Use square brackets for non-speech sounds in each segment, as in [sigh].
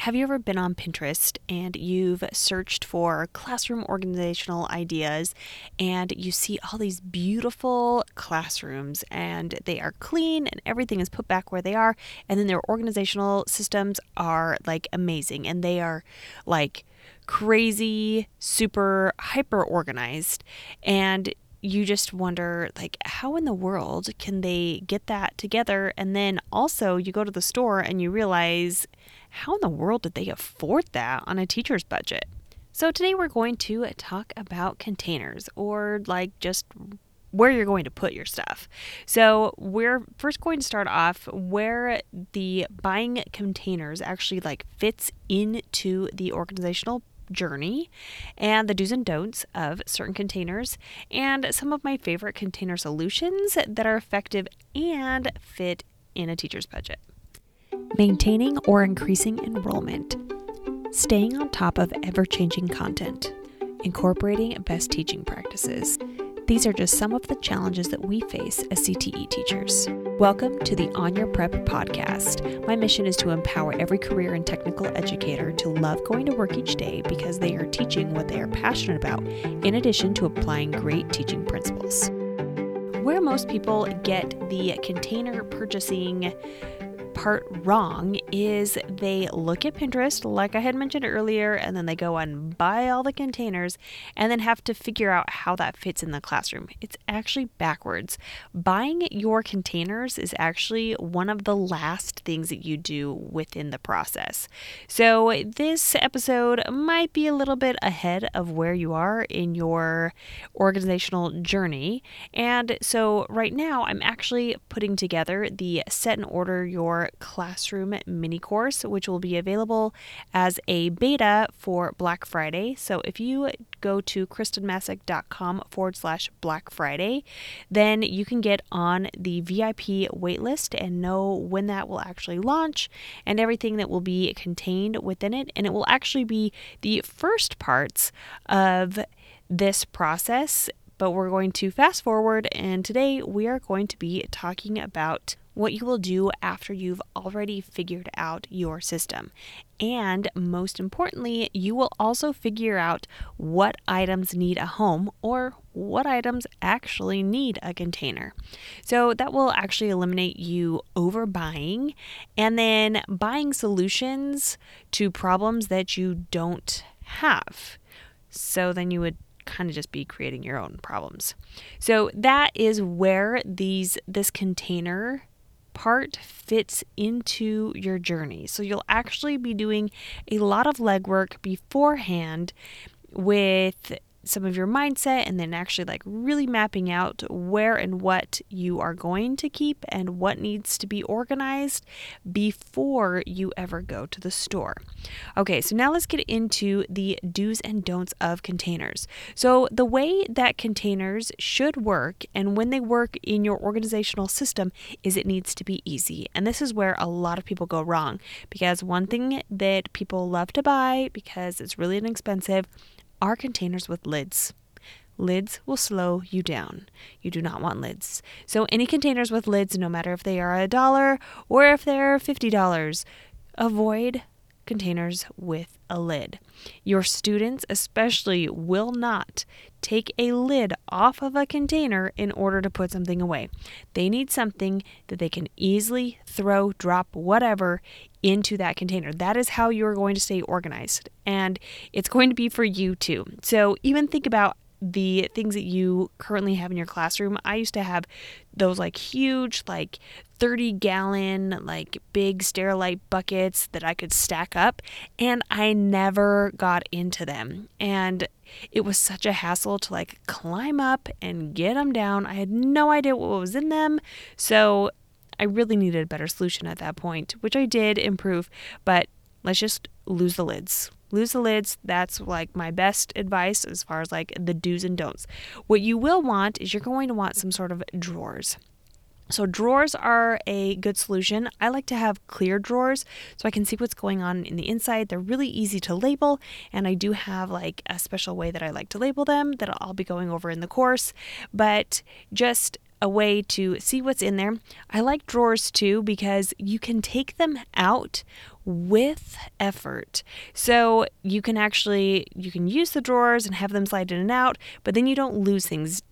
have you ever been on Pinterest and you've searched for classroom organizational ideas and you see all these beautiful classrooms and they are clean and everything is put back where they are and then their organizational systems are like amazing and they are like crazy, super hyper organized and you just wonder like how in the world can they get that together and then also you go to the store and you realize how in the world did they afford that on a teacher's budget so today we're going to talk about containers or like just where you're going to put your stuff. So, we're first going to start off where the buying containers actually like fits into the organizational journey and the do's and don'ts of certain containers and some of my favorite container solutions that are effective and fit in a teacher's budget. Maintaining or increasing enrollment. Staying on top of ever changing content. Incorporating best teaching practices. These are just some of the challenges that we face as CTE teachers. Welcome to the On Your Prep podcast. My mission is to empower every career and technical educator to love going to work each day because they are teaching what they are passionate about, in addition to applying great teaching principles. Where most people get the container purchasing part wrong is they look at Pinterest, like I had mentioned earlier, and then they go and buy all the containers and then have to figure out how that fits in the classroom. It's actually backwards. Buying your containers is actually one of the last things that you do within the process. So, this episode might be a little bit ahead of where you are in your organizational journey. And so, right now, I'm actually putting together the set and order your classroom mini course, which will be available as a beta for Black Friday. So if you go to kristenmasick.com forward slash Black Friday, then you can get on the VIP waitlist and know when that will actually launch and everything that will be contained within it. And it will actually be the first parts of this process but we're going to fast forward, and today we are going to be talking about what you will do after you've already figured out your system. And most importantly, you will also figure out what items need a home or what items actually need a container. So that will actually eliminate you overbuying and then buying solutions to problems that you don't have. So then you would kind of just be creating your own problems. So that is where these this container part fits into your journey. So you'll actually be doing a lot of legwork beforehand with some of your mindset and then actually like really mapping out where and what you are going to keep and what needs to be organized before you ever go to the store. Okay, so now let's get into the do's and don'ts of containers. So, the way that containers should work and when they work in your organizational system is it needs to be easy. And this is where a lot of people go wrong because one thing that people love to buy because it's really inexpensive are containers with lids. Lids will slow you down. You do not want lids. So, any containers with lids, no matter if they are a dollar or if they're $50, avoid containers with a lid. Your students, especially, will not take a lid off of a container in order to put something away. They need something that they can easily throw, drop, whatever into that container. That is how you're going to stay organized. And it's going to be for you too. So even think about the things that you currently have in your classroom. I used to have those like huge, like 30 gallon, like big Sterilite buckets that I could stack up, and I never got into them. And it was such a hassle to like climb up and get them down. I had no idea what was in them. So I really needed a better solution at that point, which I did improve, but let's just lose the lids. Lose the lids. That's like my best advice as far as like the do's and don'ts. What you will want is you're going to want some sort of drawers. So, drawers are a good solution. I like to have clear drawers so I can see what's going on in the inside. They're really easy to label, and I do have like a special way that I like to label them that I'll be going over in the course. But just a way to see what's in there. I like drawers too because you can take them out with effort. So you can actually you can use the drawers and have them slide in and out, but then you don't lose things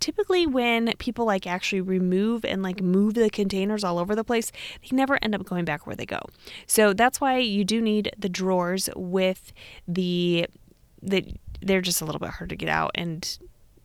typically when people like actually remove and like move the containers all over the place, they never end up going back where they go. So that's why you do need the drawers with the that they're just a little bit hard to get out and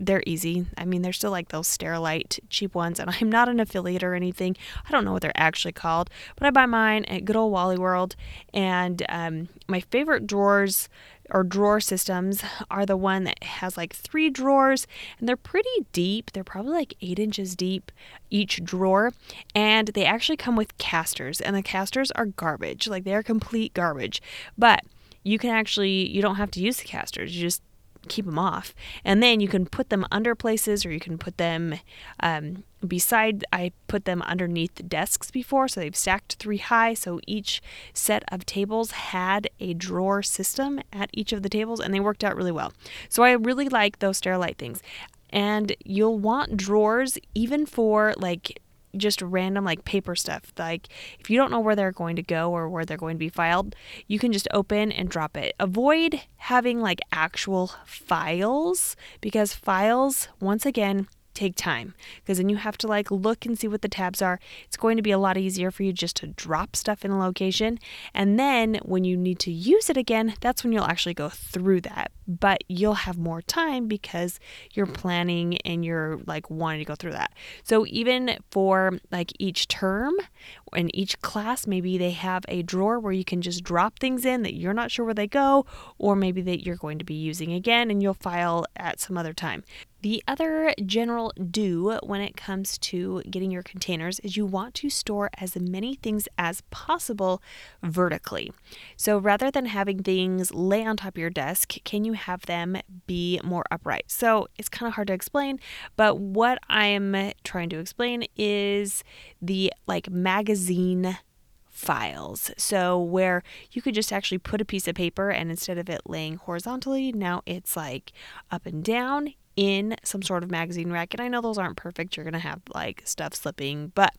they're easy. I mean, they're still like those Sterilite cheap ones, and [laughs] I'm not an affiliate or anything. I don't know what they're actually called, but I buy mine at good old Wally World. And um, my favorite drawers or drawer systems are the one that has like three drawers and they're pretty deep. They're probably like eight inches deep each drawer. And they actually come with casters, and the casters are garbage. Like they're complete garbage. But you can actually, you don't have to use the casters. You just keep them off. And then you can put them under places or you can put them um, beside. I put them underneath desks before, so they've stacked three high. So each set of tables had a drawer system at each of the tables and they worked out really well. So I really like those Sterilite things. And you'll want drawers even for like just random like paper stuff. Like if you don't know where they're going to go or where they're going to be filed, you can just open and drop it. Avoid having like actual files because files, once again, take time because then you have to like look and see what the tabs are. It's going to be a lot easier for you just to drop stuff in a location. And then when you need to use it again, that's when you'll actually go through that. But you'll have more time because you're mm. planning and you're like wanting to go through that. So even for like each term in each class, maybe they have a drawer where you can just drop things in that you're not sure where they go, or maybe that you're going to be using again and you'll file at some other time. The other general do when it comes to getting your containers is you want to store as many things as possible vertically. So rather than having things lay on top of your desk, can you have them be more upright? So it's kind of hard to explain, but what I'm trying to explain is the like magazine files. So, where you could just actually put a piece of paper and instead of it laying horizontally, now it's like up and down in some sort of magazine rack. And I know those aren't perfect, you're going to have like stuff slipping, but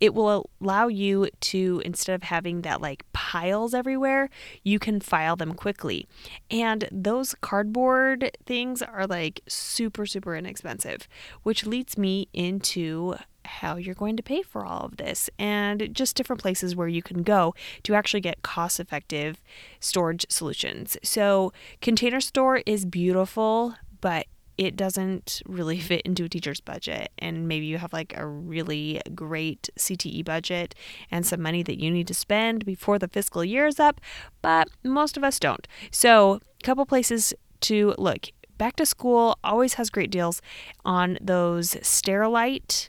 it will allow you to, instead of having that like piles everywhere, you can file them quickly. And those cardboard things are like super, super inexpensive, which leads me into how you're going to pay for all of this and just different places where you can go to actually get cost effective storage solutions. So, Container Store is beautiful, but it doesn't really [laughs] fit into a teacher's budget and maybe you have like a really great CTE budget and some money that you need to spend before the fiscal year is up, but most of us don't. So, a couple places to look. Back to school always has great deals on those Sterilite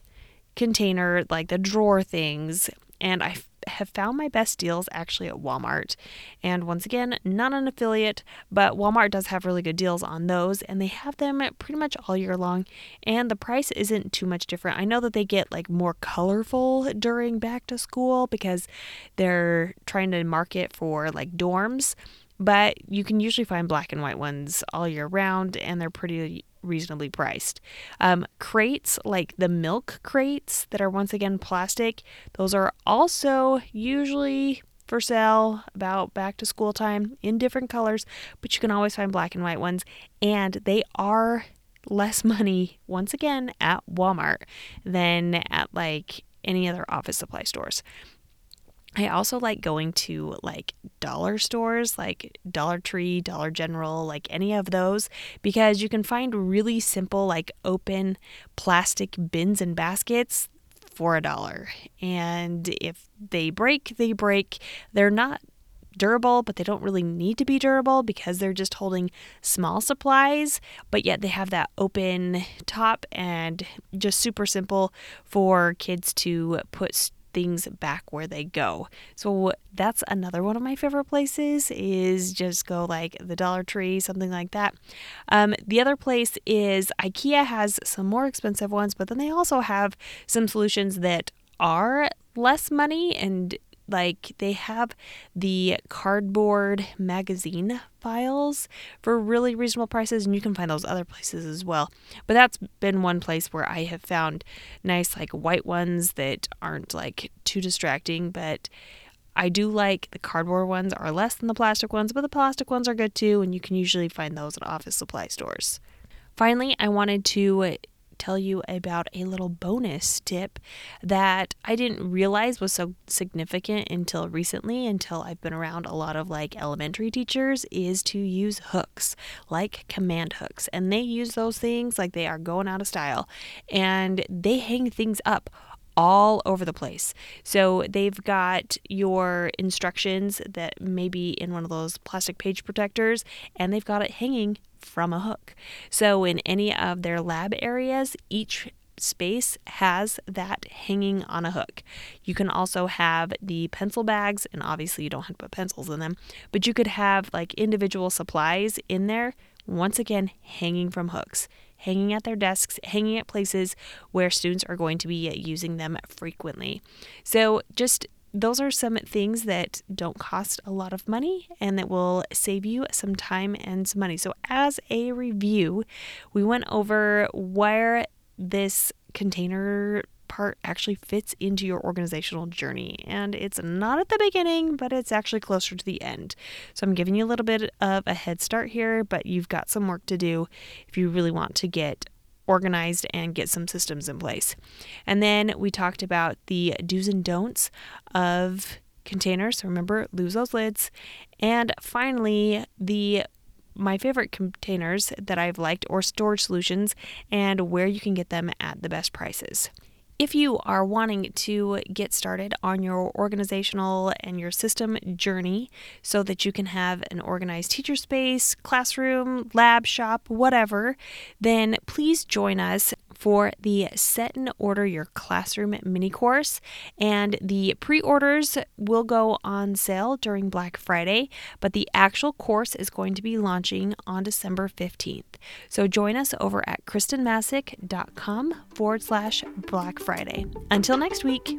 container, like the drawer things, and I have found my best deals actually at Walmart. And once again, not an affiliate, but Walmart does have really good deals on those, and they have them pretty much all year long. And the price isn't too much different. I know that they get like more colorful during back to school because they're trying to market for like dorms. But you can usually find black and white ones all year round, and they're pretty reasonably priced. Um, crates, like the milk crates that are once again plastic, those are also usually for sale about back to school time in different colors, but you can always find black and white ones, and they are less [laughs] money once again at Walmart than at like any other office supply stores. I also like going to like dollar stores like Dollar Tree, Dollar General, like any of those because you can find really simple like open plastic bins and baskets for a dollar. And if they break, they break. They're not durable, but they don't really need to be durable because they're just holding small supplies, but yet they have that open top and just super simple for kids to put things back where they go. So that's another one of my favorite places is just go like the Dollar Tree, something like that. Um, the other place is IKEA has some more expensive ones, but then they also have some solutions that are less money and like they have the cardboard magazine files for really reasonable prices and you can find those other places as well but that's been one place where i have found nice like white ones that aren't like too distracting but I do like the cardboard ones are less than the plastic ones, but the plastic ones are good too, and you can usually find those at office supply stores. Finally, I wanted to tell you about a little bonus tip that I didn't realize was so significant until recently, until I've been around a lot of like elementary teachers, is to use hooks like command hooks. And they use those things like they are going out of style and they hang things up all over the place. So they've got your instructions that may be in one of those plastic page protectors, and they've got it hanging from a hook. So in any of their lab areas, each space has that hanging on a hook. You can also have the pencil bags, and obviously you don't have to put pencils in them, but you could have like individual supplies in there, once again, hanging from hooks hanging at their desks, hanging at places where students are going to be using them frequently. So, just those are some things that don't cost a lot of money and that will save you some time and some money. So, as a review, we went over where this container part actually fits into your organizational journey. And it's not at the beginning, but it's actually closer to the end. So I'm giving you a little bit of a head start here, but you've got some work to do if you really want to get organized and get some systems in place. And then we talked about the do's and don'ts of containers. Remember, lose those lids. And finally, the my favorite containers that I've liked or storage solutions and where you can get them at the best prices. If you are wanting to get started on your organizational and your system journey so that you can have an organized teacher space, classroom, lab, shop, whatever, then please join us for the Set and Order Your Classroom mini course. And the pre orders will go on sale during Black Friday, but the actual course is going to be launching on December 15th. So join us over at kristenmassick.com forward slash Black Friday. Until next week.